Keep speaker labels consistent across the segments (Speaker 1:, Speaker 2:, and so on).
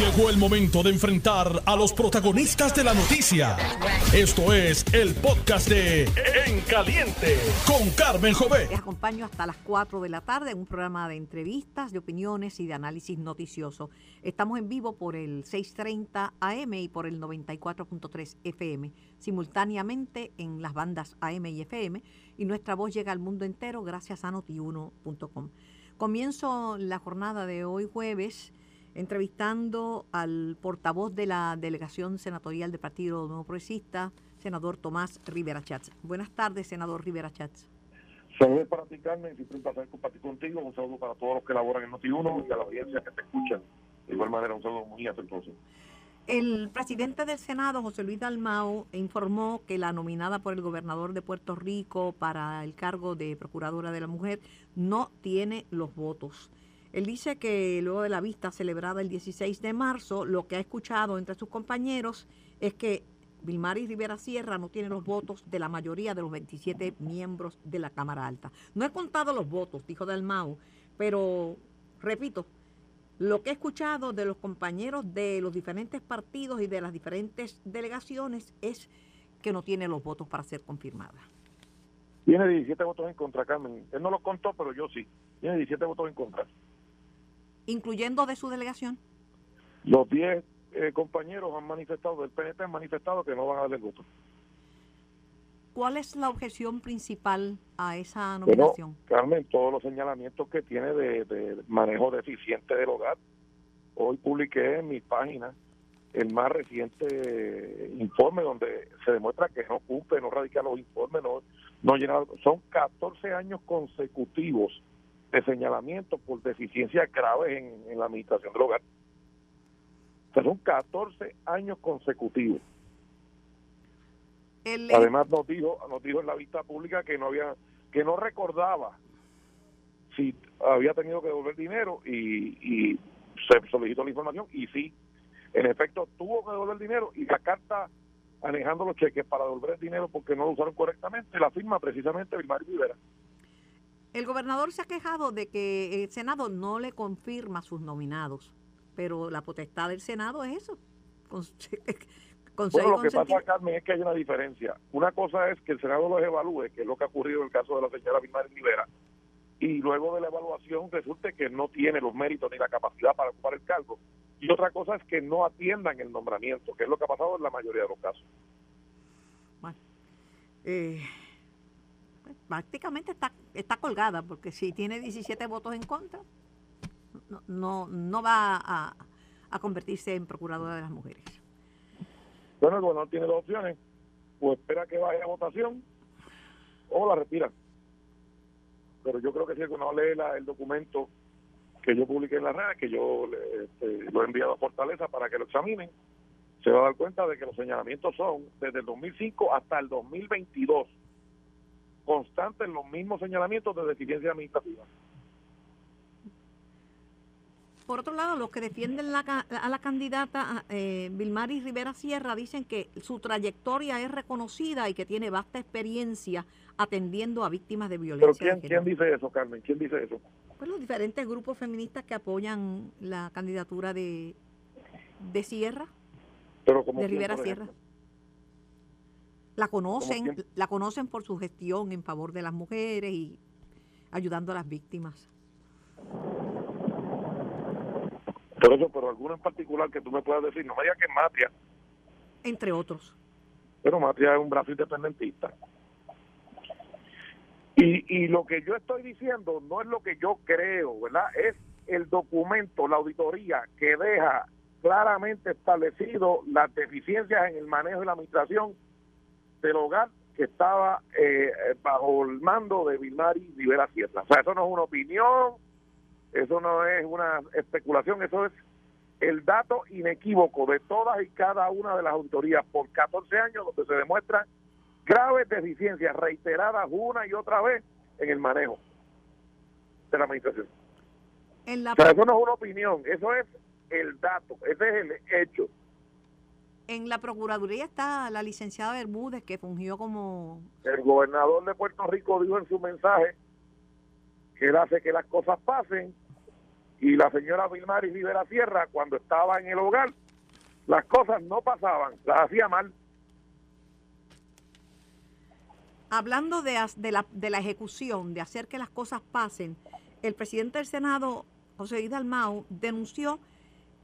Speaker 1: Llegó el momento de enfrentar a los protagonistas de la noticia. Esto es el podcast de En Caliente con Carmen Jovet.
Speaker 2: Les acompaño hasta las 4 de la tarde en un programa de entrevistas, de opiniones y de análisis noticioso. Estamos en vivo por el 630 AM y por el 94.3 FM, simultáneamente en las bandas AM y FM, y nuestra voz llega al mundo entero gracias a notiuno.com. Comienzo la jornada de hoy jueves entrevistando al portavoz de la delegación senatorial del Partido Nuevo Progresista, senador Tomás Rivera Chats. Buenas tardes, senador Rivera Chats.
Speaker 3: Saludos para ti, Carmen, siempre un placer compartir contigo. Un saludo para todos los que laboran en Noti1 y a la audiencia que te escucha. De igual manera, un saludo muy afectuoso.
Speaker 2: El presidente del Senado, José Luis Dalmao, informó que la nominada por el gobernador de Puerto Rico para el cargo de Procuradora de la Mujer no tiene los votos. Él dice que luego de la vista celebrada el 16 de marzo, lo que ha escuchado entre sus compañeros es que Vilmaris Rivera Sierra no tiene los votos de la mayoría de los 27 miembros de la Cámara Alta. No he contado los votos, dijo Dalmau, pero repito, lo que he escuchado de los compañeros de los diferentes partidos y de las diferentes delegaciones es que no tiene los votos para ser confirmada.
Speaker 3: Tiene 17 votos en contra, Carmen. Él no los contó, pero yo sí. Tiene 17 votos en contra
Speaker 2: incluyendo de su delegación?
Speaker 3: Los 10 eh, compañeros han manifestado, del PNT han manifestado que no van a darle voto.
Speaker 2: ¿Cuál es la objeción principal a esa nominación?
Speaker 3: Carmen, todos los señalamientos que tiene de, manejo deficiente del hogar. Hoy publiqué en mi página el más reciente informe donde se demuestra que no cumple, no radica los informes, no, no llena, son 14 años consecutivos de señalamiento por deficiencias graves en, la administración del hogar. son 14 años consecutivos. Además nos dijo, nos dijo en la vista pública que no había, que no recordaba si había tenido que devolver dinero y, y se solicitó la información y sí, en efecto tuvo que devolver dinero y la carta alejando los cheques para devolver el dinero porque no lo usaron correctamente la firma precisamente Vilmar Rivera.
Speaker 2: El gobernador se ha quejado de que el Senado no le confirma sus nominados, pero la potestad del Senado es eso.
Speaker 3: bueno, lo que pasa, Carmen, es que hay una diferencia. Una cosa es que el Senado los evalúe, que es lo que ha ocurrido en el caso de la señora Vilmar Rivera, y luego de la evaluación resulte que no tiene los méritos ni la capacidad para ocupar el cargo. Y otra cosa es que no atiendan el nombramiento, que es lo que ha pasado en la mayoría de los casos.
Speaker 2: Bueno, eh, prácticamente está, está colgada, porque si tiene 17 votos en contra, no, no, va a, a convertirse en procuradora de las mujeres.
Speaker 3: Bueno, no tiene dos opciones, o espera que vaya a votación o la retira. Pero yo creo que si no lee el documento que yo publiqué en la red, que yo este, lo he enviado a Fortaleza para que lo examinen, se va a dar cuenta de que los señalamientos son desde el 2005 hasta el 2022 constantes los mismos señalamientos de deficiencia administrativa.
Speaker 2: Por otro lado, los que defienden a la candidata eh, Vilmaris Rivera Sierra dicen que su trayectoria es reconocida y que tiene vasta experiencia atendiendo a víctimas de violencia.
Speaker 3: ¿Pero quién, dice eso, Carmen? ¿Quién dice eso?
Speaker 2: Pues los diferentes grupos feministas que apoyan la candidatura de, de Sierra,
Speaker 3: Pero como
Speaker 2: de Rivera Sierra. La conocen, la conocen por su gestión en favor de las mujeres y ayudando a las víctimas.
Speaker 3: Por eso, pero alguno en particular que tú me puedas decir, no me digas que es Matia.
Speaker 2: Entre otros.
Speaker 3: Pero Matia es un brazo independentista. Y, y lo que yo estoy diciendo no es lo que yo creo, ¿verdad? Es el documento, la auditoría que deja claramente establecido las deficiencias en el manejo de la administración del hogar que estaba eh, bajo el mando de Vilmari Rivera Sierra. O sea, eso no es una opinión, eso no es una especulación, eso es el dato inequívoco de todas y cada una de las autoridades por 14 años donde se demuestran graves deficiencias reiteradas una y otra vez en el manejo de la administración. o sea, eso no es una opinión, eso es el dato, ese es el hecho.
Speaker 2: En la Procuraduría está la licenciada Bermúdez, que fungió como...
Speaker 3: El gobernador de Puerto Rico dijo en su mensaje que él hace que las cosas pasen y la señora Vilmaris Rivera Sierra, cuando estaba en el hogar, las cosas no pasaban, las hacía mal.
Speaker 2: Hablando de, de, la, de la ejecución, de hacer que las cosas pasen, el presidente del Senado, José Dalmau, denunció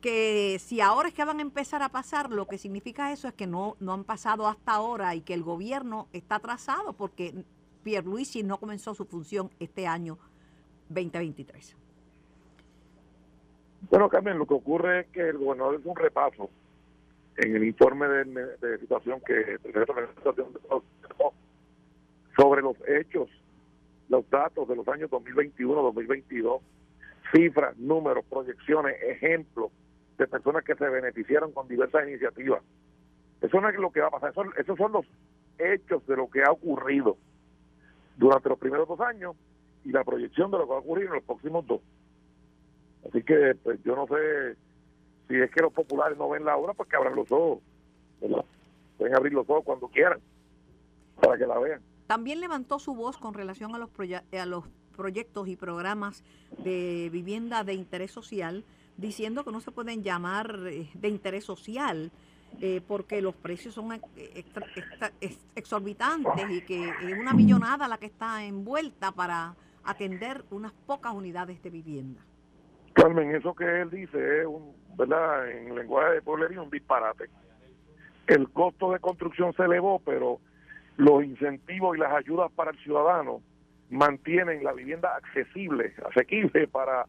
Speaker 2: que si ahora es que van a empezar a pasar, lo que significa eso es que no, no han pasado hasta ahora y que el gobierno está atrasado porque Pierluisi no comenzó su función este año 2023.
Speaker 3: Bueno, Carmen, lo que ocurre es que el gobernador hizo un repaso en el informe de, situación que sobre los hechos, los datos de los años 2021, 2022, cifras, números, proyecciones, ejemplos de personas que se beneficiaron con diversas iniciativas. Eso no es lo que va a pasar, esos son los hechos de lo que ha ocurrido durante los primeros dos años y la proyección de lo que va a ocurrir en los próximos dos. Así que pues yo no sé si es que los populares no ven la obra, pues que abran los ojos. Pueden abrir los ojos cuando quieran para que la vean.
Speaker 2: También levantó su voz con relación a los, a los proyectos y programas de vivienda de interés social, diciendo que no se pueden llamar eh, de interés social eh, porque los precios son exorbitantes y que es una millonada la que está envuelta para atender unas pocas unidades de vivienda.
Speaker 3: Carmen, eso que él dice es, un, ¿verdad? En lenguaje de pueblería, un disparate. El costo de construcción se elevó, pero los incentivos y las ayudas para el ciudadano mantienen la vivienda accesible, asequible para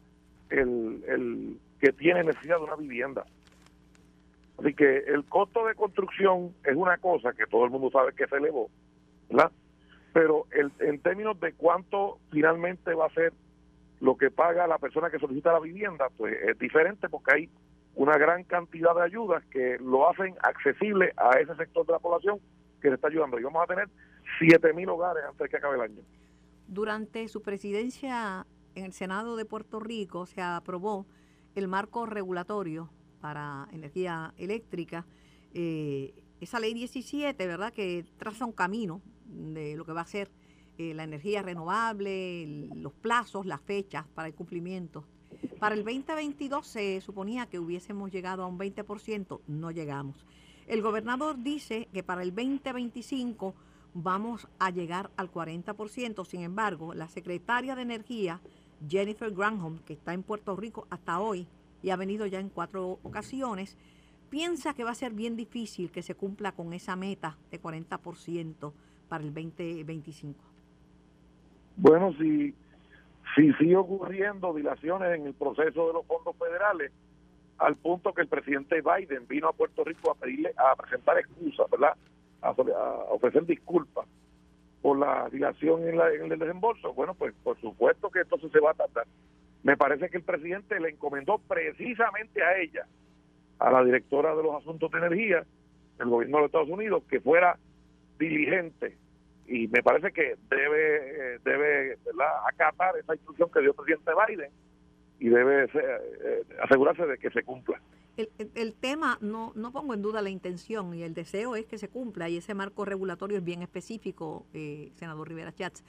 Speaker 3: el, el que tiene necesidad de una vivienda. Así que el costo de construcción es una cosa que todo el mundo sabe que se elevó, ¿verdad? Pero el, en términos de cuánto finalmente va a ser lo que paga la persona que solicita la vivienda, pues es diferente porque hay una gran cantidad de ayudas que lo hacen accesible a ese sector de la población que le está ayudando. Y vamos a tener 7.000 hogares antes de que acabe el año.
Speaker 2: Durante su presidencia en el Senado de Puerto Rico se aprobó el marco regulatorio para energía eléctrica. Eh, esa ley 17, ¿verdad?, que traza un camino de lo que va a ser eh, la energía renovable, los plazos, las fechas para el cumplimiento. Para el 2022 se suponía que hubiésemos llegado a un 20%, no llegamos. El gobernador dice que para el 2025 vamos a llegar al 40%, sin embargo, la secretaria de Energía, Jennifer Granholm, que está en Puerto Rico hasta hoy y ha venido ya en cuatro ocasiones, piensa que va a ser bien difícil que se cumpla con esa meta de 40% para el 2025.
Speaker 3: Bueno, si, si sigue ocurriendo dilaciones en el proceso de los fondos federales, al punto que el presidente Biden vino a Puerto Rico a pedirle, a presentar excusas, ¿verdad? A, ofrecer disculpas por la dilación en, la, en el desembolso. Bueno, pues por supuesto que entonces se va a tardar. Me parece que el presidente le encomendó precisamente a ella, a la directora de los asuntos de energía del gobierno de los Estados Unidos, que fuera diligente y me parece que debe eh, debe acatar esa instrucción que dio el presidente Biden y debe eh, asegurarse de que se cumpla.
Speaker 2: El, el, tema, no, no pongo en duda la intención y el deseo es que se cumpla y ese marco regulatorio es bien específico, eh, senador Rivera Chats.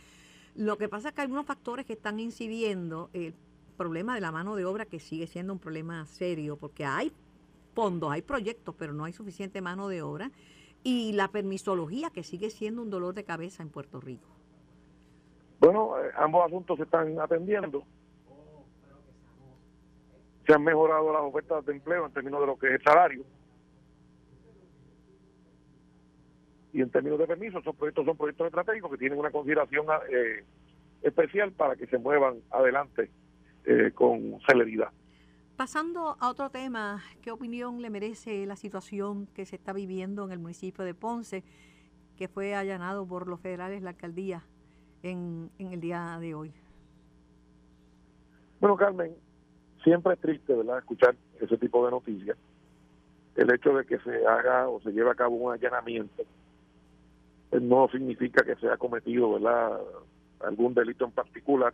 Speaker 2: Lo que pasa es que hay unos factores que están incidiendo, el problema de la mano de obra que sigue siendo un problema serio porque hay fondos, hay proyectos, pero no hay suficiente mano de obra y la permisología, que sigue siendo un dolor de cabeza en Puerto Rico.
Speaker 3: Bueno, eh, ambos asuntos se están atendiendo. Se han mejorado las ofertas de empleo en términos de lo que es el salario. Y en términos de permisos, esos proyectos son proyectos estratégicos que tienen una consideración eh, especial para que se muevan adelante eh, con celeridad.
Speaker 2: Pasando a otro tema, ¿qué opinión le merece la situación que se está viviendo en el municipio de Ponce, que fue allanado por los federales la alcaldía en, el día de hoy?
Speaker 3: Bueno, Carmen, siempre es triste, ¿verdad?, escuchar ese tipo de noticias. El hecho de que se haga o se lleve a cabo un allanamiento pues, no significa que se haya cometido, ¿verdad?, algún delito en particular.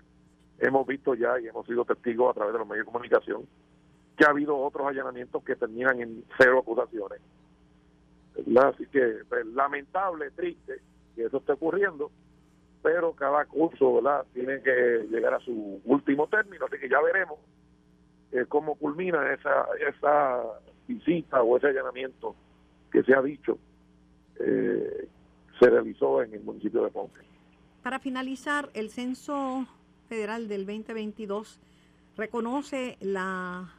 Speaker 3: Hemos visto ya y hemos sido testigos a través de los medios de comunicación que ha habido otros allanamientos que terminan en cero acusaciones. Así que pues, lamentable, triste que eso esté ocurriendo, pero cada curso ¿verdad? tiene que llegar a su último término, así que ya veremos eh, cómo culmina esa, esa visita o ese allanamiento que se ha dicho eh, se realizó en el municipio de Ponce.
Speaker 2: Para finalizar, el censo federal del 2022 reconoce la,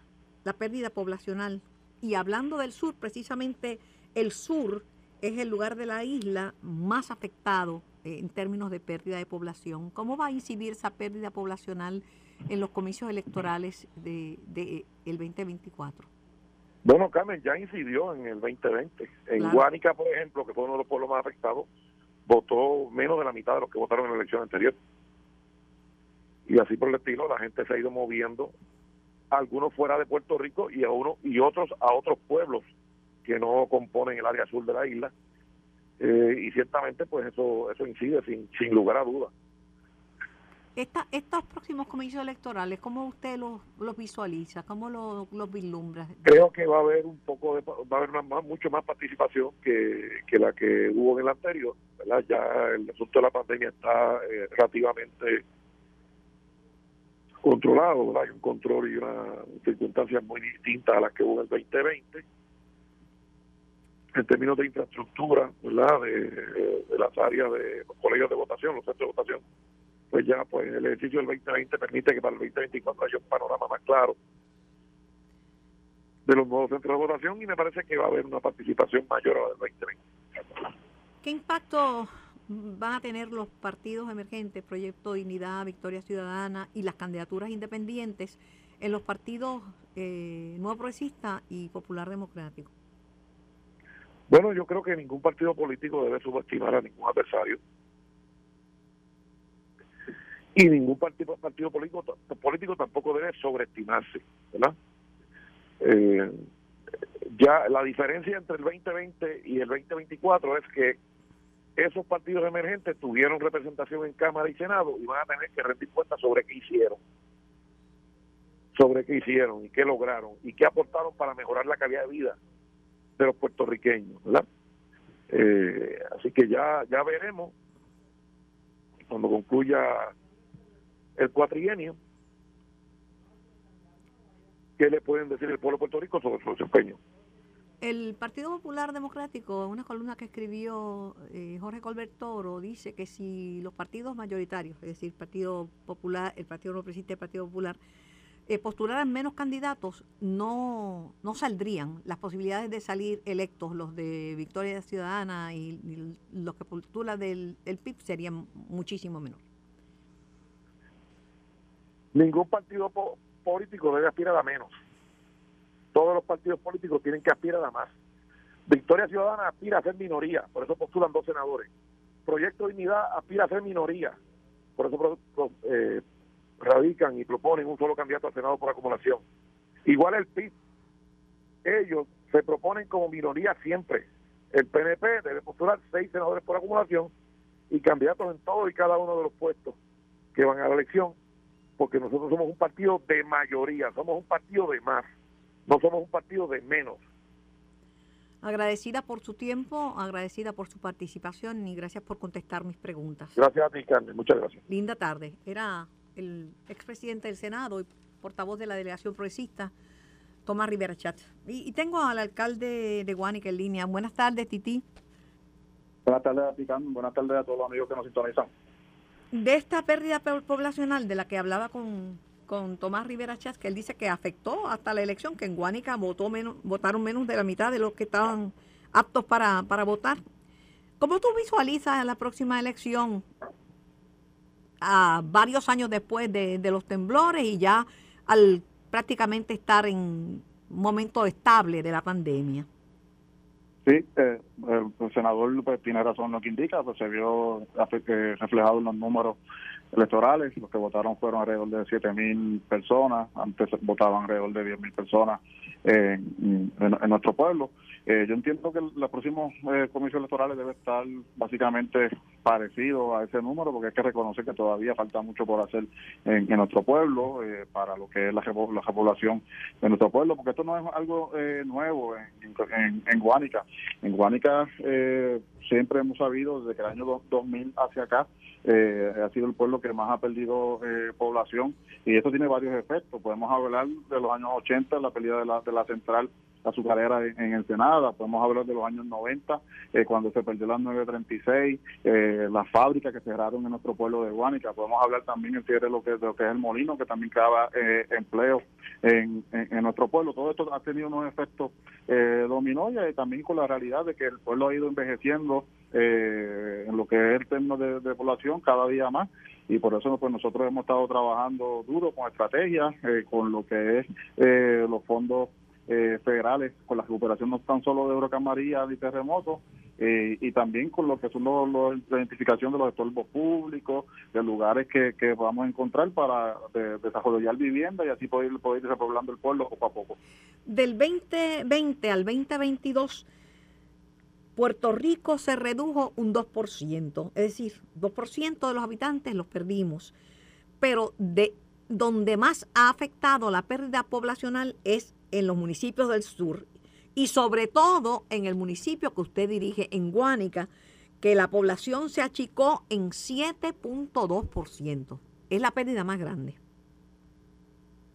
Speaker 2: la pérdida poblacional y hablando del sur, precisamente el sur es el lugar de la isla más afectado eh, en términos de pérdida de población. ¿Cómo va a incidir esa pérdida poblacional en los comicios electorales de, de el 2024?
Speaker 3: Bueno, Carmen, ya incidió en el 2020. En Guánica, por ejemplo, que fue uno de los pueblos más afectados, votó menos de la mitad de los que votaron en la elección anterior. Y así por el estilo, la gente se ha ido moviendo, algunos fuera de Puerto Rico y a uno y otros a otros pueblos que no componen el área sur de la isla. Eh, y ciertamente, pues eso eso incide sin, sin lugar a dudas
Speaker 2: estos próximos comicios electorales, ¿cómo usted los, visualiza? ¿Cómo los, vislumbra?
Speaker 3: Creo que va a haber un poco de, va a haber mucho más participación que, la que hubo en el anterior. Ya el asunto de la pandemia está eh, relativamente controlado, hay un control y una circunstancias muy distintas a las que hubo en el 2020 en términos de infraestructura, ¿verdad? De, de las áreas de los colegios de votación, los centros de votación pues ya pues el ejercicio del 2020 permite que para el 2024 haya un panorama más claro de los nuevos centros de votación y me parece que va a haber una participación mayor a la del 2020.
Speaker 2: ¿Qué impacto van a tener los partidos emergentes, Proyecto Dignidad, Victoria Ciudadana y las candidaturas independientes en los partidos eh, Nuevo Progresista y Popular Democrático?
Speaker 3: Bueno, yo creo que ningún partido político debe subestimar a ningún adversario y ningún partido, político, político tampoco debe sobreestimarse, ¿verdad? Eh, ya la diferencia entre el 2020 y el 2024 es que esos partidos emergentes tuvieron representación en Cámara y Senado y van a tener que rendir cuentas sobre qué hicieron, sobre qué hicieron y qué lograron y qué aportaron para mejorar la calidad de vida de los puertorriqueños, ¿verdad? Eh, así que ya ya veremos cuando concluya el cuatrienio, ¿qué le pueden decir el pueblo de Puerto Rico sobre su desempeño?
Speaker 2: El Partido Popular Democrático, en una columna que escribió eh, Jorge Colbert Toro, dice que si los partidos mayoritarios, es decir, el Partido Popular, el Partido No Presidente el Partido Popular, eh, postularan menos candidatos, no, no saldrían. Las posibilidades de salir electos, los de Victoria Ciudadana y, los que postulan del, del PIB, serían muchísimo menor.
Speaker 3: Ningún partido político debe aspirar a menos. Todos los partidos políticos tienen que aspirar a más. Victoria Ciudadana aspira a ser minoría, por eso postulan dos senadores. Proyecto Dignidad aspira a ser minoría, por eso eh, radican y proponen un solo candidato al Senado por acumulación. Igual el PIB, ellos se proponen como minoría siempre. El PNP debe postular seis senadores por acumulación y candidatos en todos y cada uno de los puestos que van a la elección porque nosotros somos un partido de mayoría, somos un partido de más, no somos un partido de menos.
Speaker 2: Agradecida por su tiempo, agradecida por su participación y gracias por contestar mis preguntas.
Speaker 3: Gracias a ti, Carmen, muchas gracias.
Speaker 2: Linda tarde. Era el expresidente del Senado y portavoz de la delegación progresista, Tomás Rivera Chat. Y, tengo al alcalde de Guánica en línea. Buenas tardes, Titi.
Speaker 4: Buenas tardes a ti, Carmen. Buenas tardes a todos los amigos que nos sintonizan
Speaker 2: de esta pérdida poblacional de la que hablaba con, con Tomás Rivera Chas, que él dice que afectó hasta la elección, que en Guánica votó menos, votaron menos de la mitad de los que estaban aptos para, para votar. ¿Cómo tú visualizas la próxima elección a varios años después de, de los temblores y ya al prácticamente estar en un momento estable de la pandemia?
Speaker 4: Sí, eh, el senador pues, tiene razón lo que indica, pues se vio eh, reflejado en los números electorales, los que votaron fueron alrededor de 7.000 personas, antes votaban alrededor de 10.000 personas en, nuestro pueblo. Eh, yo entiendo que la próxima eh, comisión electoral debe estar básicamente parecido a ese número, porque hay que reconocer que todavía falta mucho por hacer en, nuestro pueblo eh, para lo que es la, la repoblación de nuestro pueblo, porque esto no es algo nuevo en, en, en, Guánica. En Guánica siempre hemos sabido desde que el año 2000 hacia acá eh, ha sido el pueblo que más ha perdido eh, población y esto tiene varios efectos. Podemos hablar de los años 80, la pérdida de la, de la central azucarera en, en Ensenada, podemos hablar de los años 90, eh, cuando se perdió la 936, eh, las fábricas que cerraron en nuestro pueblo de Guánica, podemos hablar también el cierre de lo que, es el molino, que también creaba eh, empleo en, en, nuestro pueblo. Todo esto ha tenido unos efectos eh, dominó y también con la realidad de que el pueblo ha ido envejeciendo eh, en lo que es el término de, de, población cada día más y por eso pues nosotros hemos estado trabajando duro con estrategias, eh, con lo que es eh, los fondos eh, federales, con la recuperación no tan solo de huracán María ni terremotos, eh, y también con lo que son los, los, la identificación de los estorbos públicos, de lugares que, que vamos a encontrar para de, desarrollar vivienda y así poder, poder ir repoblando el pueblo poco a poco.
Speaker 2: Del 2020 al 2022, Puerto Rico se redujo un 2%, es decir, 2% de los habitantes los perdimos, pero de donde más ha afectado la pérdida poblacional es en los municipios del sur y sobre todo en el municipio que usted dirige, en Guánica, que la población se achicó en 7.2%. Es la pérdida más grande.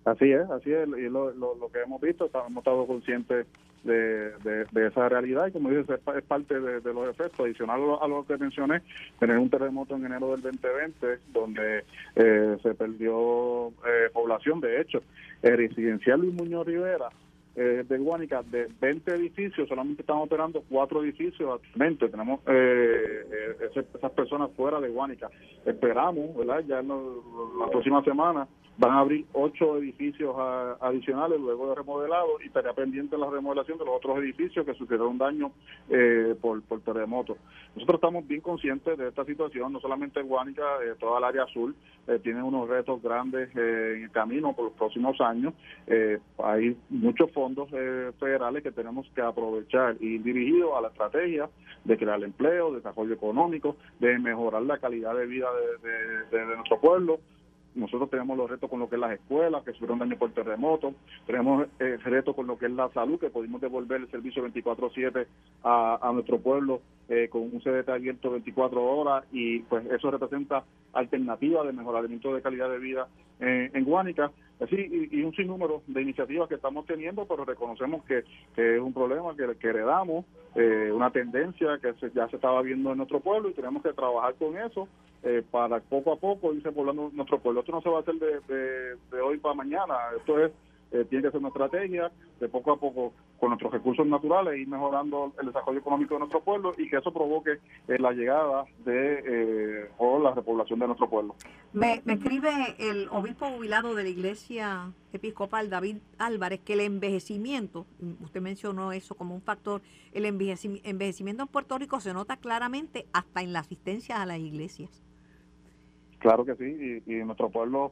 Speaker 4: Así es, así es, y lo, lo, lo que hemos visto, hemos estado conscientes de, de, esa realidad y como dices, es, parte de, de, los efectos. Adicional a lo, que mencioné, tener un terremoto en enero del 2020 donde eh, se perdió eh, población, de hecho, el residencial Luis Muñoz Rivera eh, de Guánica, de 20 edificios, solamente están operando cuatro edificios actualmente. Tenemos eh, eh, esas personas fuera de Guánica. Esperamos, ¿verdad? Ya en la próxima semana van a abrir ocho edificios a, adicionales luego de remodelado y estaría pendiente la remodelación de los otros edificios que sufrieron daño eh, por, por terremoto. Nosotros estamos bien conscientes de esta situación, no solamente Guánica, eh, toda el área azul eh, tiene unos retos grandes eh, en el camino por los próximos años. Eh, hay muchos fondos eh, federales que tenemos que aprovechar y dirigidos a la estrategia de crear empleo, desarrollo económico, de mejorar la calidad de vida de, de, de, de nuestro pueblo, nosotros tenemos los retos con lo que es las escuelas, que sufrieron daño por terremoto, tenemos eh, retos con lo que es la salud, que pudimos devolver el servicio 24-7 a, a nuestro pueblo eh, con un CDT abierto 24 horas y pues eso representa alternativa de mejoramiento de calidad de vida eh, en Guánica. Así, y, y, un sinnúmero de iniciativas que estamos teniendo, pero reconocemos que, es un problema que, heredamos, eh, una tendencia que se, ya se estaba viendo en nuestro pueblo y tenemos que trabajar con eso eh, para poco a poco irse poblando nuestro pueblo. Esto no se va a hacer de hoy para mañana, esto es eh, tiene que ser una estrategia de poco a poco con nuestros recursos naturales ir mejorando el desarrollo económico de nuestro pueblo y que eso provoque eh, la llegada de eh, o la repoblación de nuestro pueblo.
Speaker 2: Me, me, escribe el obispo jubilado de la iglesia episcopal David Álvarez que el envejecimiento, usted mencionó eso como un factor, el envejecimiento en Puerto Rico se nota claramente hasta en la asistencia a las iglesias.
Speaker 4: Claro que sí, y, y nuestro pueblo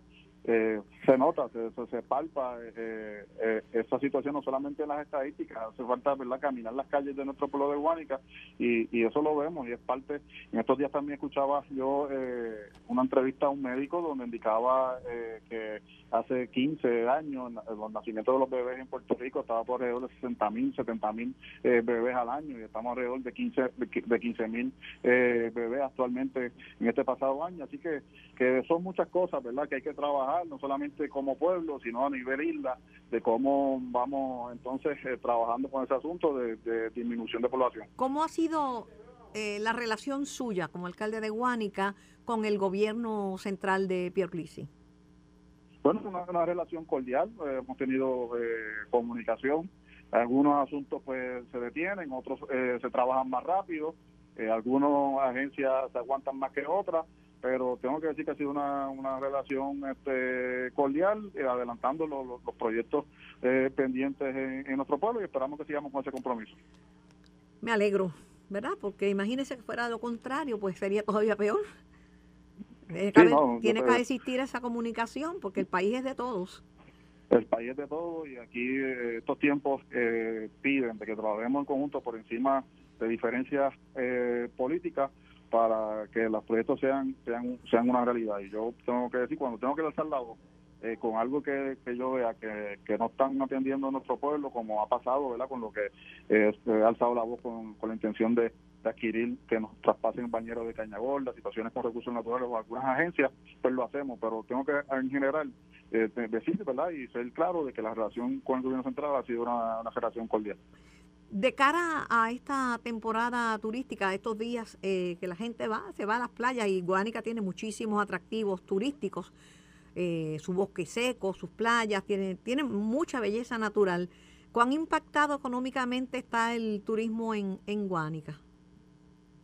Speaker 4: eh, se nota, se, se, se palpa eh, eh, esa situación no solamente en las estadísticas, hace falta verdad caminar las calles de nuestro pueblo de Guánica y, y eso lo vemos y es parte, en estos días también escuchaba yo eh, una entrevista a un médico donde indicaba eh, que hace 15 años los nacimientos de los bebés en Puerto Rico estaba por alrededor de 60 mil, 70 mil eh, bebés al año y estamos alrededor de 15 de 15 mil eh, bebés actualmente en este pasado año, así que, que son muchas cosas, ¿verdad? Que hay que trabajar no solamente como pueblo, sino a nivel isla, de cómo vamos entonces eh, trabajando con ese asunto de, de, disminución de población.
Speaker 2: ¿Cómo ha sido eh, la relación suya como alcalde de Guánica con el gobierno central de Pierluisi?
Speaker 4: Bueno, una, una relación cordial, eh, hemos tenido comunicación, algunos asuntos pues se detienen, otros se trabajan más rápido, algunas agencias se aguantan más que otras, pero tengo que decir que ha sido una, una relación este, cordial, eh, adelantando los, proyectos eh, pendientes en, en, nuestro pueblo y esperamos que sigamos con ese compromiso.
Speaker 2: Me alegro, ¿verdad? Porque imagínese que fuera lo contrario, pues sería todavía peor. No, tiene que existir esa comunicación porque el país es de todos.
Speaker 4: El país es de todos y aquí eh, estos tiempos eh, piden de que trabajemos en conjunto por encima de diferencias eh, políticas para que los proyectos sean sean sean una realidad y yo tengo que decir cuando tengo que lanzar la voz eh, con algo que, que yo vea que, que, no están atendiendo a nuestro pueblo, como ha pasado, ¿verdad? Con lo que eh, he alzado la voz con, con la intención de, adquirir que nos traspasen bañeros de caña gorda, situaciones con recursos naturales o algunas agencias, pues lo hacemos, pero tengo que en general eh, decir, ¿verdad? Y ser claro de que la relación con el gobierno central ha sido una, una relación cordial.
Speaker 2: De cara a esta temporada turística, estos días eh, que la gente va, se va a las playas y Guánica tiene muchísimos atractivos turísticos, eh, su bosque seco, sus playas, tiene, tiene mucha belleza natural. ¿Cuán impactado económicamente está el turismo en, en Guánica?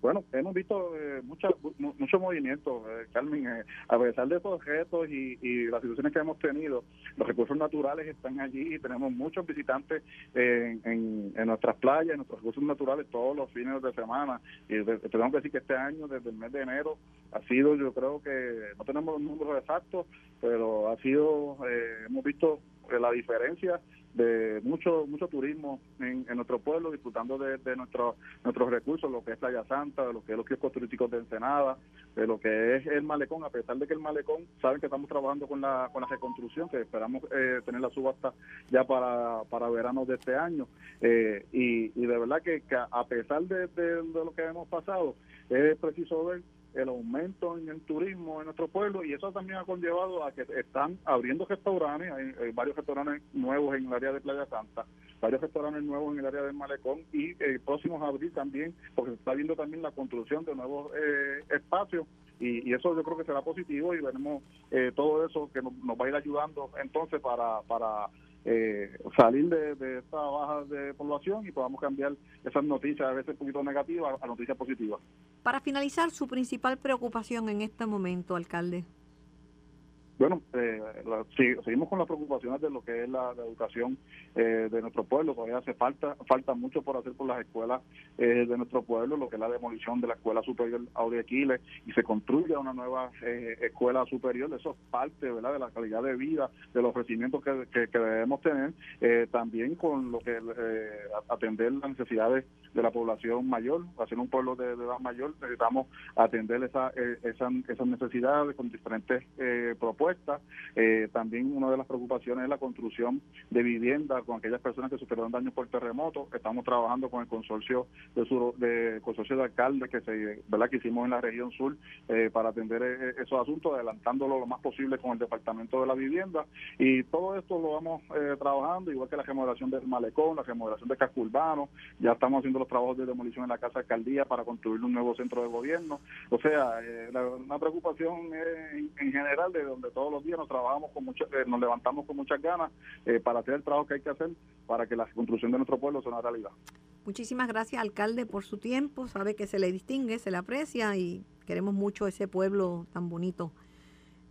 Speaker 4: Bueno, hemos visto eh, mucha, mucho movimiento, eh, Carmen, eh, a pesar de estos retos y, y, las situaciones que hemos tenido, los recursos naturales están allí y tenemos muchos visitantes en, en, nuestras playas, en nuestros recursos naturales todos los fines de semana. Y tenemos que decir que este año, desde el mes de enero, ha sido, yo creo que, no tenemos los números exactos, pero ha sido, eh, hemos visto la diferencia de mucho mucho turismo en, nuestro pueblo, disfrutando de, de nuestros nuestros recursos, lo que es Playa Santa, de lo que es los kioscos turísticos de Ensenada, de lo que es el malecón, a pesar de que el malecón, saben que estamos trabajando con la, con la reconstrucción, que esperamos eh, tener la subasta ya para, para verano de este año. Eh, y, y de verdad que, a pesar de, de lo que hemos pasado, es preciso ver el aumento en el turismo en nuestro pueblo y eso también ha conllevado a que están abriendo restaurantes, hay, varios restaurantes nuevos en el área de Playa Santa, varios restaurantes nuevos en el área del Malecón y eh, próximos a abrir también, porque se está viendo también la construcción de nuevos eh, espacios y, eso yo creo que será positivo y veremos eh, todo eso que nos, nos, va a ir ayudando entonces para, para eh, salir de, esta baja de población y podamos cambiar esas noticias a veces un poquito negativas a noticias positivas.
Speaker 2: Para finalizar, su principal preocupación en este momento, alcalde.
Speaker 4: Bueno, eh, seguimos con las preocupaciones de lo que es la, educación eh, de nuestro pueblo. Todavía hace falta falta mucho por hacer por las escuelas eh, de nuestro pueblo, lo que es la demolición de la escuela superior Audi Aquiles y se construye una nueva eh, escuela superior. Eso es parte ¿verdad? de la calidad de vida, de los ofrecimientos que, debemos tener. también con lo que atender las necesidades de la población mayor, hacer un pueblo de, edad mayor, necesitamos atender esa, esa, esas necesidades con diferentes propuestas eh, también una de las preocupaciones es la construcción de viviendas con aquellas personas que sufrieron daños por terremoto. Estamos trabajando con el consorcio de, sur, de consorcio de alcaldes que se verdad que hicimos en la región sur eh, para atender eh, esos asuntos, adelantándolo lo más posible con el departamento de la vivienda y todo esto lo vamos trabajando igual que la remodelación del malecón, la remodelación de casco urbano. Ya estamos haciendo los trabajos de demolición en la casa alcaldía para construir un nuevo centro de gobierno. O sea, una preocupación en, en general de donde todos los días nos trabajamos con mucha, eh, nos levantamos con muchas ganas eh, para hacer el trabajo que hay que hacer para que la construcción de nuestro pueblo sea una realidad.
Speaker 2: Muchísimas gracias, alcalde, por su tiempo. Sabe que se le distingue, se le aprecia y queremos mucho ese pueblo tan bonito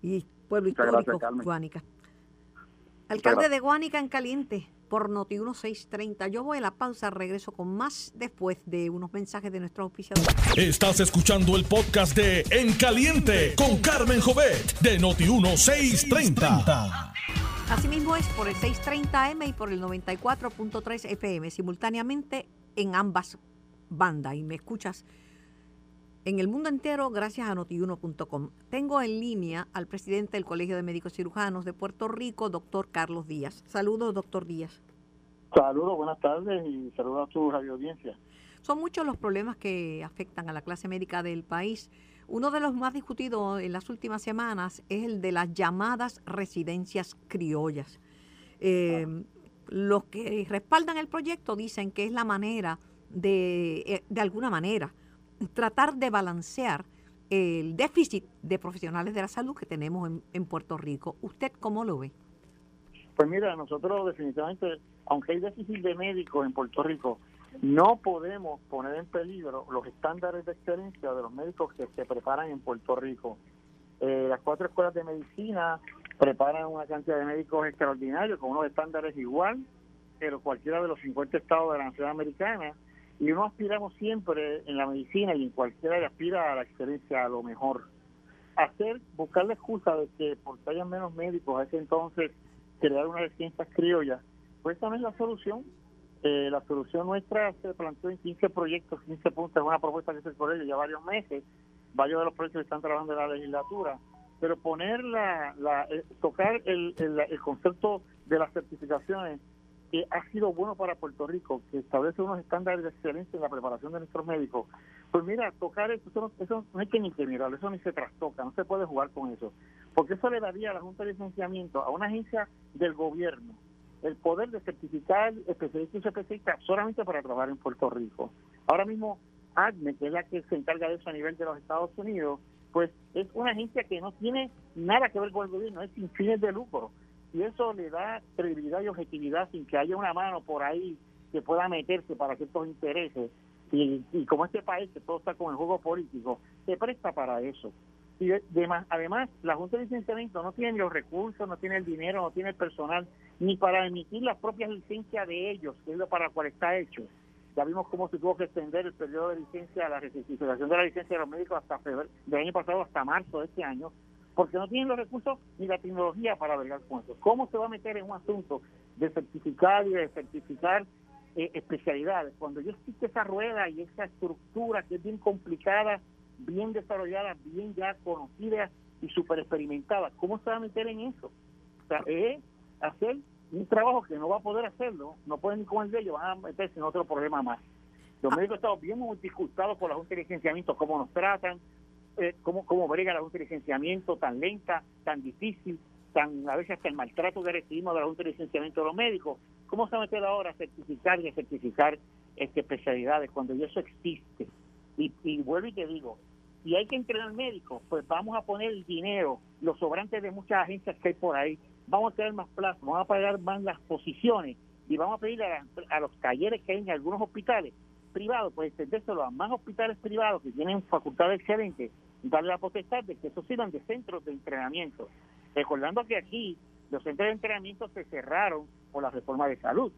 Speaker 2: y pueblo histórico, Guánica. Alcalde de Guánica en caliente por Noti 1630. Yo voy a la pausa, regreso con más después de unos mensajes de nuestro auspiciador.
Speaker 1: Estás escuchando el podcast de En Caliente con Carmen Jovet de Noti 1630.
Speaker 2: Asimismo es por el 630M y por el 94.3 FM, simultáneamente en ambas bandas. Y me escuchas en el mundo entero gracias a notiuno.com. Tengo en línea al presidente del Colegio de Médicos Cirujanos de Puerto Rico, doctor Carlos Díaz. Saludos, doctor Díaz.
Speaker 5: Saludos, buenas tardes y saludos a tu radio audiencia.
Speaker 2: Son muchos los problemas que afectan a la clase médica del país. Uno de los más discutidos en las últimas semanas es el de las llamadas residencias criollas. Eh, los que respaldan el proyecto dicen que es la manera de, eh, de alguna manera, tratar de balancear el déficit de profesionales de la salud que tenemos en, Puerto Rico. ¿Usted cómo lo ve?
Speaker 5: Pues mira, nosotros definitivamente, aunque hay déficit de médicos en Puerto Rico, no podemos poner en peligro los estándares de excelencia de los médicos que se preparan en Puerto Rico. Eh, las cuatro escuelas de medicina preparan una cantidad de médicos extraordinarios con unos estándares igual que cualquiera de los 50 estados de la nación americana y uno aspiramos siempre en la medicina y en cualquiera que aspira a la excelencia, a lo mejor. Hacer, buscar la excusa de que porque haya menos médicos, a ese entonces crear una ciencias criollas, pues es la solución. Eh, la solución nuestra se planteó en 15 proyectos, 15 puntos, una propuesta que se por ello ya varios meses, varios de los proyectos están trabajando en la legislatura, pero poner la, la eh, tocar el, el, el concepto de las certificaciones que ha sido bueno para Puerto Rico, que establece unos estándares de excelencia en la preparación de nuestros médicos, pues mira, tocar eso, eso, no- eso no hay que ni que eso ni se trastoca, no se puede jugar con eso, porque eso le daría a la Junta de Licenciamiento, a una agencia del gobierno, el poder de certificar especialistas y especialistas solamente para trabajar en Puerto Rico. Ahora mismo, ACME, que es la que se encarga de eso a nivel de los Estados Unidos, pues es una agencia que no tiene nada que ver con el gobierno, es sin fines de lucro. Y eso le da credibilidad y objetividad sin que haya una mano por ahí que pueda meterse para ciertos intereses. Y, y como este país, que todo está con el juego político, se presta para eso. Y de- de más- además, la Junta de Licenciamiento no tiene los recursos, no tiene el dinero, no tiene el personal, ni para emitir las propias licencias de ellos, que es lo para lo cual está hecho. Ya vimos cómo se tuvo que extender el periodo de licencia, la recertificación de la licencia de los médicos hasta febrero del año pasado hasta marzo de este año, porque no tienen los recursos ni la tecnología para bregar con eso. ¿Cómo se va a meter en un asunto de certificar y de certificar eh, especialidades cuando ya existe esa rueda y esa estructura que es bien complicada, bien desarrollada, bien ya conocida y súper experimentada? ¿Cómo se va a meter en eso? O sea, es hacer un trabajo que no va a poder hacerlo, no pueden ni con el de ellos, van a meterse en otro problema más. Los médicos estamos bien muy disgustados por la Junta de Licenciamiento, cómo nos tratan, eh, cómo, cómo brega la Junta de Licenciamiento tan lenta, tan difícil, tan a veces hasta el maltrato que recibimos de la Junta de Licenciamiento de los médicos. ¿Cómo se va a ahora a certificar y a certificar este, especialidades cuando eso existe? Y, vuelvo y te digo, si hay que entrenar médicos, pues vamos a poner el dinero, los sobrantes de muchas agencias que hay por ahí, vamos a tener más plazas, vamos a pagar más las posiciones y vamos a pedir a, a los talleres que hay en algunos hospitales privados, pues extendérselo a más hospitales privados que tienen facultades excelentes, darle la potestad de que esos sirvan de centros de entrenamiento. Recordando que aquí los centros de entrenamiento se cerraron por la reforma de salud.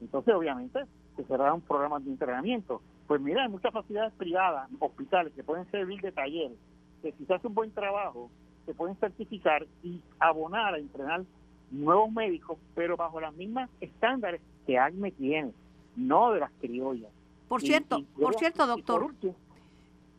Speaker 5: Entonces, obviamente, se cerraron programas de entrenamiento. Pues mira, hay muchas facilidades privadas, hospitales, que pueden servir de talleres, que si se hace un buen trabajo, se pueden certificar y abonar a entrenar nuevos médicos, pero bajo las mismas estándares que ACME tiene, no de las criollas.
Speaker 2: Por
Speaker 5: Y-
Speaker 2: cierto,
Speaker 5: y-
Speaker 2: por cierto,
Speaker 5: y por
Speaker 2: doctor,
Speaker 5: último-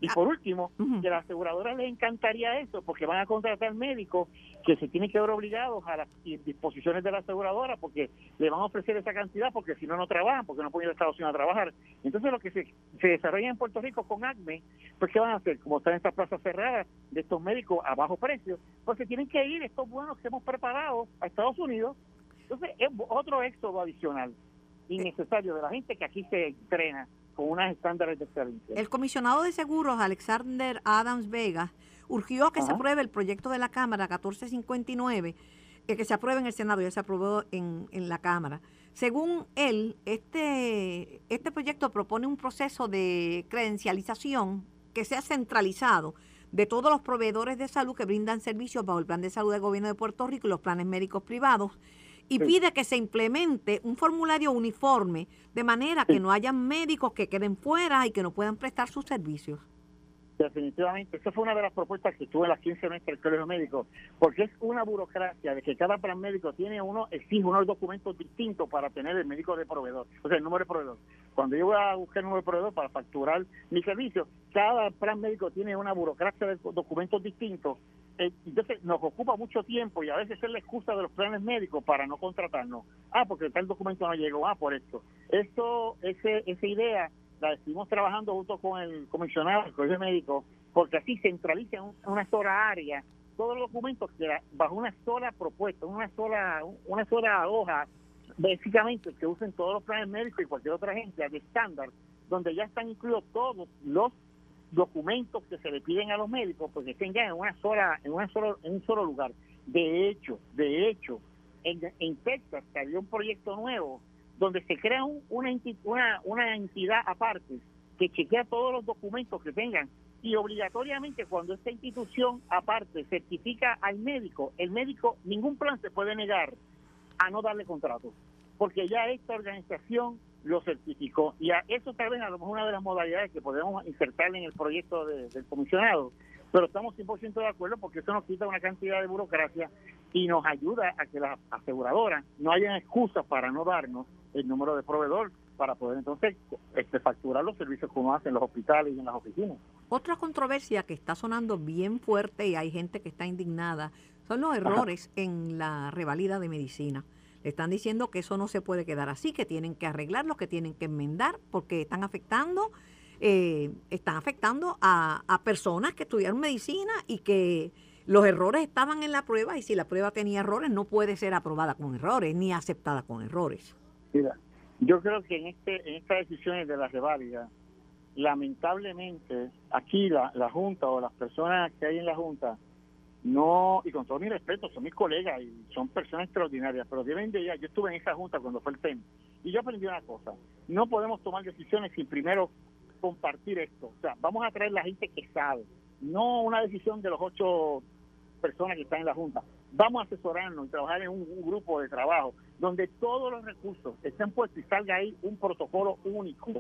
Speaker 5: y
Speaker 2: Ah.
Speaker 5: por último, que a las aseguradoras les encantaría eso, porque van a contratar médicos que se tienen que ver obligados a las disposiciones de la aseguradora, porque le van a ofrecer esa cantidad, porque si no, no trabajan, porque no pueden ir a Estados Unidos a trabajar. Entonces, lo que se, se desarrolla en Puerto Rico con ACME, pues, ¿qué van a hacer? Como están estas plazas cerradas de estos médicos a bajo precio, pues se tienen que ir estos buenos que hemos preparado a Estados Unidos. Entonces, es otro éxodo adicional innecesario de la gente que aquí se entrena con unos estándares de excelencia.
Speaker 2: el comisionado de seguros, Alexander Adams Vega, urgió a que se apruebe el proyecto de la Cámara 1459, eh, que se apruebe en el Senado, ya se aprobó en, en la Cámara. Según él, este, este proyecto propone un proceso de credencialización que sea centralizado de todos los proveedores de salud que brindan servicios bajo el Plan de Salud del Gobierno de Puerto Rico y los planes médicos privados y
Speaker 5: Sí.
Speaker 2: pide que se implemente un formulario uniforme de manera que no hayan médicos que queden fuera y que no puedan prestar sus servicios.
Speaker 5: Definitivamente, esa fue una de las propuestas que tuve en las 15 meses del Colegio Médico, porque es una burocracia de que cada plan médico tiene uno, exige unos documentos distintos para tener el médico de proveedor, o sea, el número de proveedor. Cuando yo voy a buscar el número de proveedor para facturar mi servicio, cada plan médico tiene una burocracia de documentos distintos. Eh, Entonces nos ocupa mucho tiempo y a veces es la excusa de los planes médicos para no contratarnos. Ah, porque tal documento no llegó, ah, por esto. Esto, ese, esa idea la estuvimos trabajando junto con el comisionado del Colegio Médico, porque así centraliza en un- una sola área todos los documentos que bajo una sola propuesta, una sola una sola hoja, básicamente que usen todos los planes médicos y cualquier otra agencia de estándar, donde ya están incluidos todos los documentos que se le piden a los médicos, pues que estén ya en una sola en una solo en un solo lugar. De hecho, de hecho, en, en Texas salió un proyecto nuevo donde se crea un- una, una entidad aparte que chequea todos los documentos que tengan. Y obligatoriamente cuando esta institución aparte certifica al médico, el médico, ningún plan se puede negar a no darle contrato, porque ya esta organización lo certificó. Y a eso tal vez a lo mejor una de las modalidades que podemos insertar en el proyecto de- del comisionado, pero estamos 100% de acuerdo porque eso nos quita una cantidad de burocracia y nos ayuda a que las aseguradoras no hayan excusas para no darnos el número de proveedor para poder entonces este, facturar los servicios que uno hace en los hospitales y en las oficinas.
Speaker 2: Otra controversia que está sonando bien fuerte y hay gente que está indignada son los errores en la revalida de medicina. Le están diciendo que eso no se puede quedar así, que tienen que arreglarlo, que tienen que enmendar, porque están afectando, eh, están afectando a, a personas que estudiaron medicina y que los errores estaban en la prueba y si la prueba tenía errores no puede ser aprobada con errores ni aceptada con errores.
Speaker 5: Mira, yo creo que en, este, en estas decisiones de la reválida, lamentablemente aquí la, la Junta o las personas que hay en la Junta, no, y con todo mi respeto, son mis colegas y son personas extraordinarias, pero deben de ya, yo estuve en esa Junta cuando fue el tema, y yo aprendí una cosa, no podemos tomar decisiones sin primero compartir esto, o sea, vamos a traer la gente que sabe, no una decisión de los ocho personas que están en la Junta. Vamos a asesorarnos y trabajar en un, grupo de trabajo donde todos los recursos estén puestos y salga ahí un protocolo único.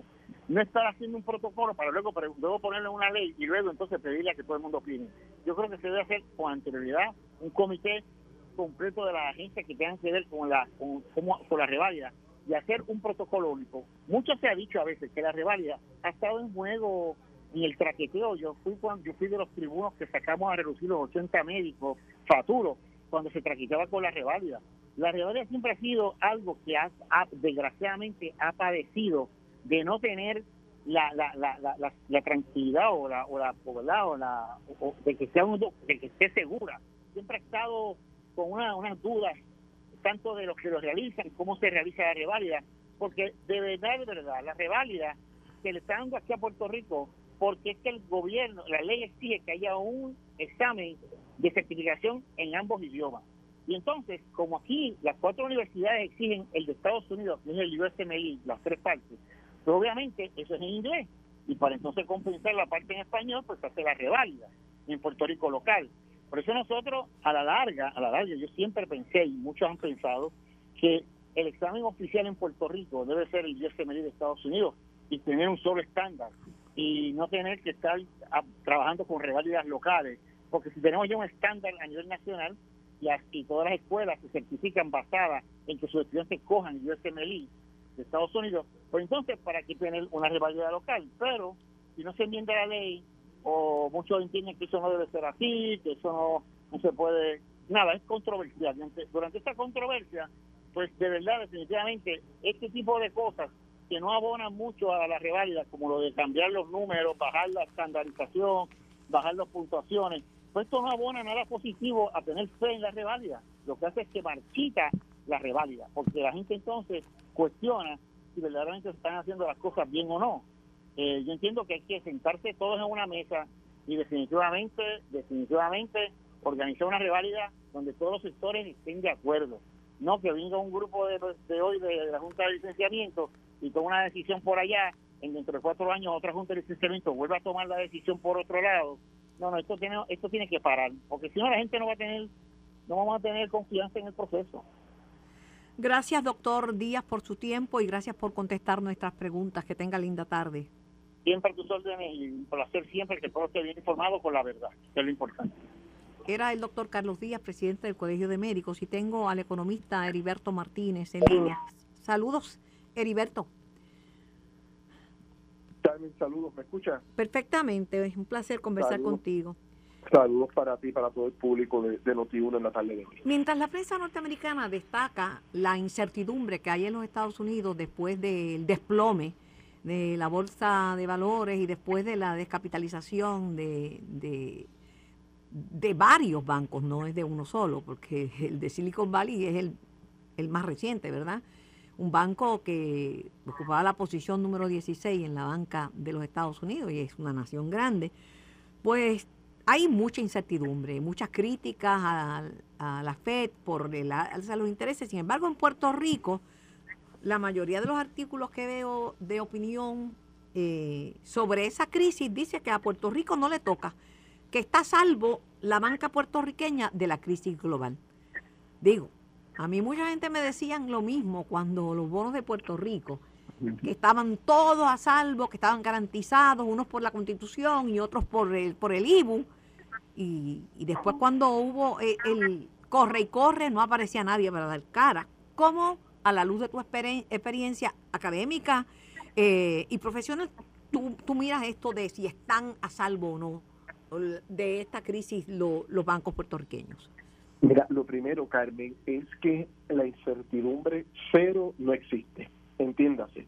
Speaker 5: No estar haciendo un protocolo para luego, luego ponerle una ley y luego entonces pedirle a que todo el mundo opine. Yo creo que se debe hacer con anterioridad un comité completo de las agencias que tengan que ver con la, con, con la reválida y hacer un protocolo único. Mucho se ha dicho a veces que la reválida ha estado en juego y el traqueteo, yo fui cuando yo fui de los tribunos que sacamos a reducir los 80 médicos faturos cuando se traqueteaba con la reválida. La reválida siempre ha sido algo que ha, desgraciadamente ha padecido de no tener la, la, la, la, tranquilidad o la o la, o la de que sea un, de que esté segura. Siempre ha estado con una, unas dudas tanto de los que lo realizan, cómo se realiza la reválida, porque de verdad, de verdad, la reválida que le está dando aquí a Puerto Rico porque es que el gobierno, la ley exige que haya un examen de certificación en ambos idiomas. Y entonces, como aquí las cuatro universidades exigen el de Estados Unidos, que es el USMLE, las tres partes, pues obviamente eso es en inglés. Y para entonces compensar la parte en español, pues hace la reválida en Puerto Rico local. Por eso nosotros, a la larga, a la larga, yo siempre pensé, y muchos han pensado, que el examen oficial en Puerto Rico debe ser el USMLE de Estados Unidos y tener un solo estándar y no tener que estar trabajando con reválidas locales, porque si tenemos ya un estándar a nivel nacional y, todas las escuelas se certifican basadas en que sus estudiantes cojan el USMLE de Estados Unidos, pues entonces para qué tener una rivalidad local, pero si no se enmienda la ley o muchos entienden que eso no debe ser así, que eso no, no se puede, nada, es controversial. Durante esta controversia, pues de verdad, definitivamente, este tipo de cosas que no abonan mucho a la reválida, como lo de cambiar los números, bajar la estandarización, bajar las puntuaciones, pues esto no abona nada positivo a tener fe en la reválida. Lo que hace es que marchita la reválida, porque la gente entonces cuestiona si verdaderamente se están haciendo las cosas bien o no. Eh, yo entiendo que hay que sentarse todos en una mesa y definitivamente, definitivamente organizar una reválida donde todos los sectores estén de acuerdo. No que venga un grupo de, de hoy de la Junta de Licenciamiento y toma una decisión por allá, en dentro de cuatro años otra junta de licenciamiento vuelve a tomar la decisión por otro lado. No, no, esto tiene, esto tiene que parar, porque si no la gente no va a tener, no vamos a tener confianza en el proceso.
Speaker 2: Gracias, doctor Díaz, por su tiempo y gracias por contestar nuestras preguntas. Que tenga linda tarde.
Speaker 5: Siempre a tus órdenes y un placer siempre que todo esté bien informado con la verdad, que es lo importante.
Speaker 2: Era el doctor Carlos Díaz, presidente del Colegio de Médicos, y tengo al economista Heriberto Martínez en línea. Saludos. Heriberto.
Speaker 6: Carmen, saludos, ¿me escuchas?
Speaker 2: Perfectamente, es un placer conversar contigo.
Speaker 6: Saludos para ti, para todo el público de, de Noti1 en la tarde de hoy.
Speaker 2: Mientras la prensa norteamericana destaca la incertidumbre que hay en los Estados Unidos después del desplome de la bolsa de valores y después de la descapitalización de, de, de varios bancos, no es de uno solo, porque el de Silicon Valley es el, el más reciente, ¿verdad? Un banco que ocupaba la posición número 16 en la banca de los Estados Unidos y es una nación grande, pues hay mucha incertidumbre, muchas críticas a, la Fed por el alza de los intereses. Sin embargo, en Puerto Rico, la mayoría de los artículos que veo de opinión eh, sobre esa crisis dice que a Puerto Rico no le toca, que está salvo la banca puertorriqueña de la crisis global. Digo, a mí mucha gente me decían lo mismo cuando los bonos de Puerto Rico, que estaban todos a salvo, que estaban garantizados, unos por la Constitución y otros por el, por el IBU. Y, después cuando hubo el, el, corre y corre, no aparecía nadie para dar cara. ¿Cómo, a la luz de tu experiencia académica Eh, y profesional, tú, tú miras esto de si están a salvo o no de esta crisis los bancos puertorriqueños.
Speaker 6: Mira, lo primero, Carmen, es que la incertidumbre cero no existe. Entiéndase.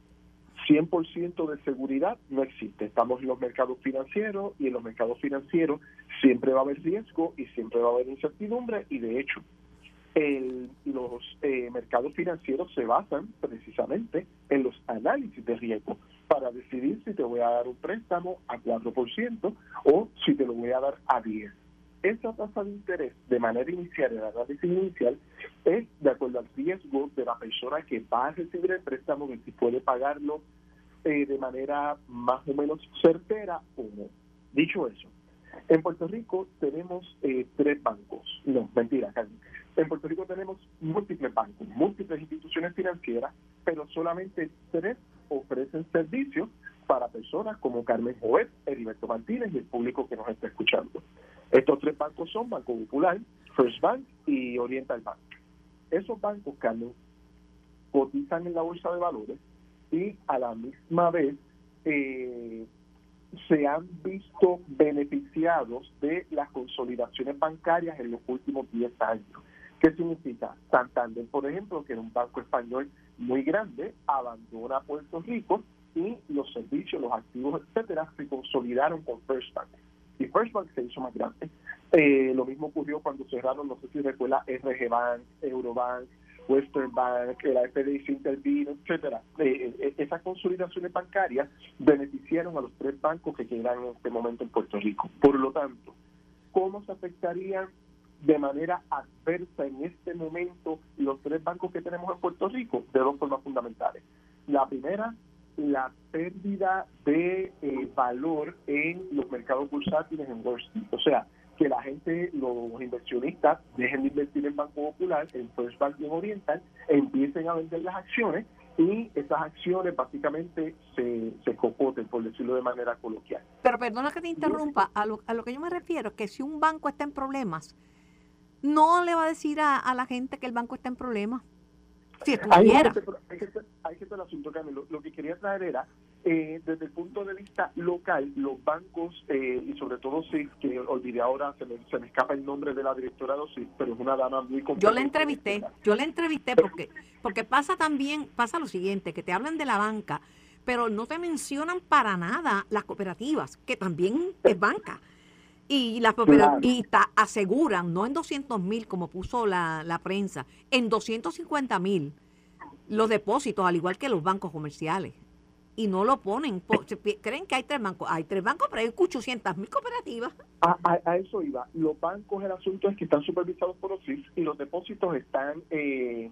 Speaker 6: 100% de seguridad no existe. Estamos en los mercados financieros y en los mercados financieros siempre va a haber riesgo y siempre va a haber incertidumbre y de hecho el, los eh, mercados financieros se basan precisamente en los análisis de riesgo para decidir si te voy a dar un préstamo a 4% o si te lo voy a dar a 10%. Esa tasa de interés de manera inicial, el análisis inicial, es de acuerdo al riesgo de la persona que va a recibir el préstamo, de si puede pagarlo eh, de manera más o menos certera o no. Dicho eso, en Puerto Rico tenemos eh, tres bancos. No, mentira, En Puerto Rico tenemos múltiples bancos, múltiples instituciones financieras, pero solamente tres ofrecen servicios para personas como Carmen Jovet, Heriberto Martínez y el público que nos está escuchando. Estos tres bancos son Banco Popular, First Bank y Oriental Bank. Esos bancos, Carmen, cotizan en la bolsa de valores y a la misma vez eh, se han visto beneficiados de las consolidaciones bancarias en los últimos 10 años. ¿Qué significa? Santander, por ejemplo, que era un banco español muy grande, abandona Puerto Rico y los servicios, los activos, etcétera, se consolidaron con First Bank. Y First Bank se hizo más grande. Eh, lo mismo ocurrió cuando cerraron, no sé si recuerda, RG Bank, Eurobank, Western Bank, la FDIC intervino, etcétera. Eh, eh, esas consolidaciones bancarias beneficiaron a los tres bancos que quedan en este momento en Puerto Rico. Por lo tanto, ¿cómo se afectarían de manera adversa en este momento los tres bancos que tenemos en Puerto Rico? De dos formas fundamentales. La primera, la pérdida de eh, valor en los mercados bursátiles en Wall Street. O sea, que la gente, los inversionistas, dejen de invertir en Banco Popular, en First Bank y en Oriental, empiecen a vender las acciones y esas acciones básicamente se, se cocoten, por decirlo de manera coloquial.
Speaker 2: Pero perdona que te interrumpa, a lo, a lo que yo me refiero es que si un banco está en problemas, no le va a decir a, a la gente que el banco está en problemas. Si
Speaker 6: hay, hay, que, hay que el asunto, Carmen. Lo, que quería traer era, eh, desde el punto de vista local, los bancos, eh, y sobre todo sí, que olvidé ahora, se me, se me escapa el nombre de la directora de pero es una dama muy
Speaker 2: competente. Yo la entrevisté, yo la entrevisté porque, porque pasa también, pasa lo siguiente, que te hablan de la banca, pero no te mencionan para nada las cooperativas, que también es banca. Y las cooperativas aseguran, no en 200 mil como puso la, la prensa, en 250 mil los depósitos, al igual que los bancos comerciales. Y no lo ponen. Creen que hay tres bancos. Hay tres bancos, pero hay 800 mil cooperativas.
Speaker 6: A, a, eso iba. Los bancos, el asunto es que están supervisados por los CIS y los depósitos están eh,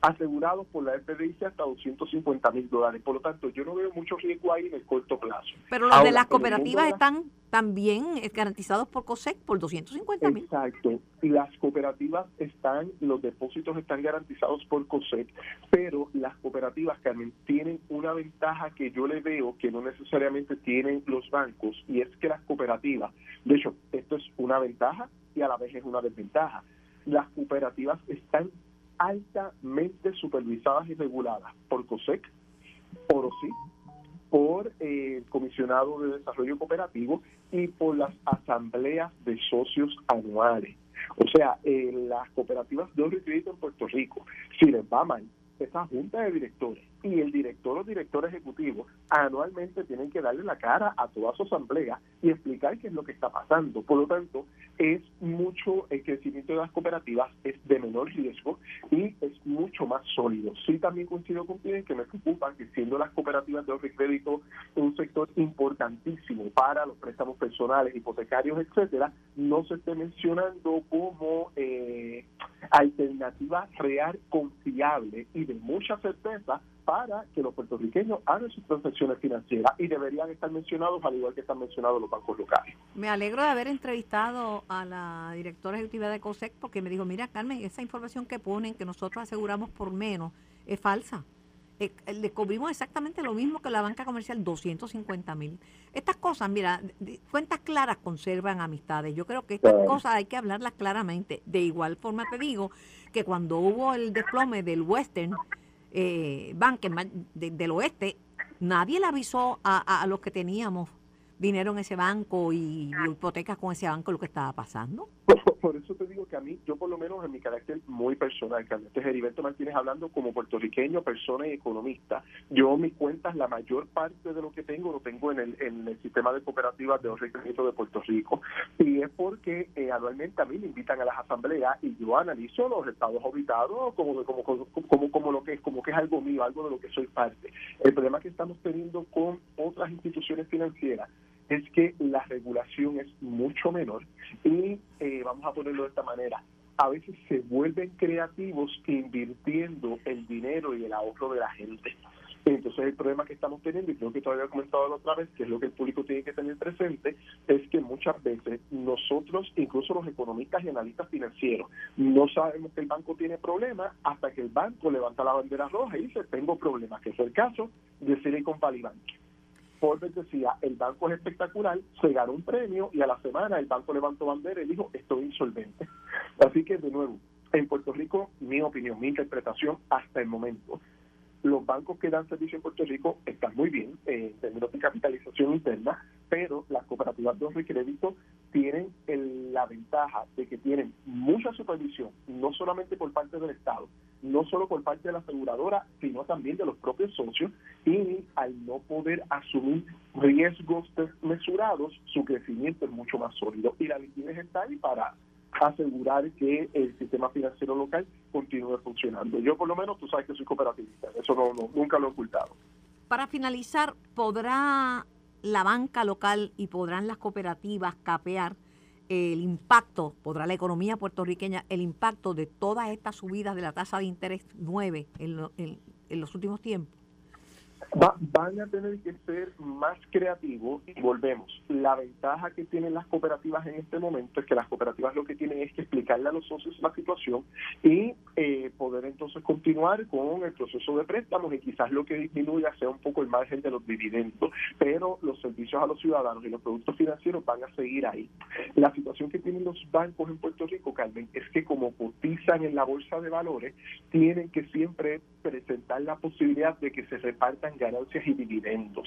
Speaker 6: asegurados por la FDIC hasta 250 mil dólares. Por lo tanto, yo no veo mucho riesgo ahí en el corto plazo.
Speaker 2: Pero los de las cooperativas están también garantizados por COSEC por 250 mil.
Speaker 6: Exacto. Las cooperativas están, los depósitos están garantizados por COSEC, pero las cooperativas, Carmen, tienen una ventaja que yo le veo que no necesariamente tienen los bancos, y es que las cooperativas, de hecho, esto es una ventaja y a la vez es una desventaja. Las cooperativas están altamente supervisadas y reguladas por COSEC, por OSI, por eh, el Comisionado de Desarrollo Cooperativo y por las asambleas de socios anuales. O sea, eh, las cooperativas de ahorro crédito en Puerto Rico, si les va mal, esa junta de directores y el director o director ejecutivo anualmente tienen que darle la cara a toda su asamblea y explicar qué es lo que está pasando. Por lo tanto, es mucho, el crecimiento de las cooperativas es de menor riesgo y es mucho más sólido. Sí, también coincido con que me preocupa que siendo las cooperativas de ahorro y crédito un sector importantísimo para los préstamos personales, hipotecarios, etcétera, no se esté mencionando como eh, alternativa real, confiable y de mucha certeza para que los puertorriqueños hagan sus transacciones financieras y deberían estar mencionados al igual que están mencionados los bancos locales.
Speaker 2: Me alegro de haber entrevistado a la directora ejecutiva de COSEC porque me dijo, mira Carmen, esa información que ponen que nosotros aseguramos por menos es falsa. Eh, le cubrimos exactamente lo mismo que la banca comercial, 250 mil. Estas cosas, mira, cuentas claras conservan amistades. Yo creo que estas cosas hay que hablarlas claramente. De igual forma te digo que cuando hubo el desplome del Western, eh, del oeste, Nadie le avisó a, a los que teníamos dinero en ese banco y hipotecas con ese banco lo que estaba pasando.
Speaker 6: Por, eso te digo que a mí, yo por lo menos en mi carácter muy personal, que este es Heriberto Martínez hablando como puertorriqueño, persona y economista, yo mis cuentas, la mayor parte de lo que tengo lo tengo en el, en el sistema de cooperativas de ahorro de Puerto Rico. Y es porque eh, anualmente a mí me invitan a las asambleas y yo analizo los estados como, como, como, como, como lo que es, como que es algo mío, algo de lo que soy parte. El problema que estamos teniendo con otras instituciones financieras es que la regulación es mucho menor y eh, vamos a ponerlo de esta manera, a veces se vuelven creativos invirtiendo el dinero y el ahorro de la gente. Entonces el problema que estamos teniendo, y creo que todavía he comentado la otra vez, que es lo que el público tiene que tener presente, es que muchas veces nosotros, incluso los economistas y analistas financieros, no sabemos que el banco tiene problemas hasta que el banco levanta la bandera roja y dice, tengo problemas, que es el caso de Silicon Valley Bank. Forbes decía, el banco es espectacular, se ganó un premio y a la semana el banco levantó bandera y dijo, estoy insolvente. Así que, de nuevo, en Puerto Rico, mi opinión, mi interpretación hasta el momento, los bancos que dan servicio en Puerto Rico están muy bien eh, en términos de capitalización interna, pero las cooperativas de ahorro crédito tienen la ventaja de que tienen mucha supervisión, no solamente por parte del Estado, no solo por parte de la aseguradora, sino también de los propios socios, y al no poder asumir riesgos desmesurados, su crecimiento es mucho más sólido. Y la liquidez está ahí para asegurar que el sistema financiero local continúe funcionando. Yo por lo menos, tú sabes que soy cooperativista, eso no, nunca lo he ocultado.
Speaker 2: Para finalizar, ¿podrá la banca local y podrán las cooperativas capear el impacto, podrá la economía puertorriqueña, el impacto de todas estas subidas de la tasa de interés 9 en los últimos tiempos?
Speaker 6: Van a tener que ser más creativos y volvemos. La ventaja que tienen las cooperativas en este momento es que las cooperativas lo que tienen es que explicarle a los socios la situación y eh, poder entonces continuar con el proceso de préstamos y quizás lo que disminuya sea un poco el margen de los dividendos, pero los servicios a los ciudadanos y los productos financieros van a seguir ahí. La situación que tienen los bancos en Puerto Rico, Carmen, es que como cotizan en la bolsa de valores, tienen que siempre presentar la posibilidad de que se repartan ganancias y dividendos.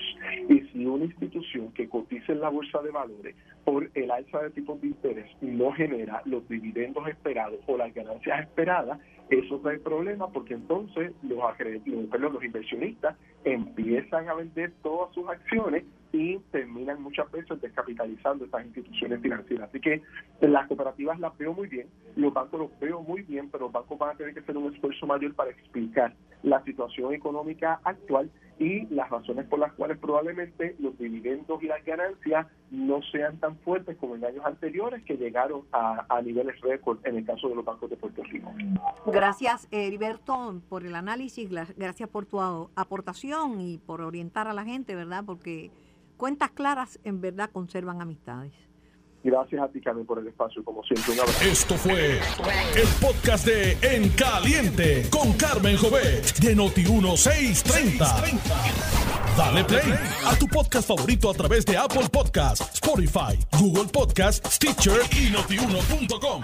Speaker 6: Y si una institución que cotiza en la bolsa de valores por el alza de tipos de interés no genera los dividendos esperados o las ganancias esperadas, eso trae problemas porque entonces los, los, los inversionistas empiezan a vender todas sus acciones y terminan muchas veces descapitalizando estas instituciones financieras. Así que las cooperativas las veo muy bien, los bancos los veo muy bien, pero los bancos van a tener que hacer un esfuerzo mayor para explicar la situación económica actual y las razones por las cuales probablemente los dividendos y las ganancias no sean tan fuertes como en años anteriores que llegaron a, niveles récord en el caso de los bancos de Puerto Rico.
Speaker 2: Gracias, Heriberto, por el análisis, gracias por tu aportación y por orientar a la gente, ¿verdad? Porque cuentas claras en verdad conservan amistades.
Speaker 6: Gracias a ti, Carmen, por el espacio. Como siempre, un abrazo.
Speaker 1: Esto fue el podcast de En Caliente con Carmen Jovet de Noti1630. Dale play a tu podcast favorito a través de Apple Podcasts, Spotify, Google Podcasts, Stitcher y notiuno.com.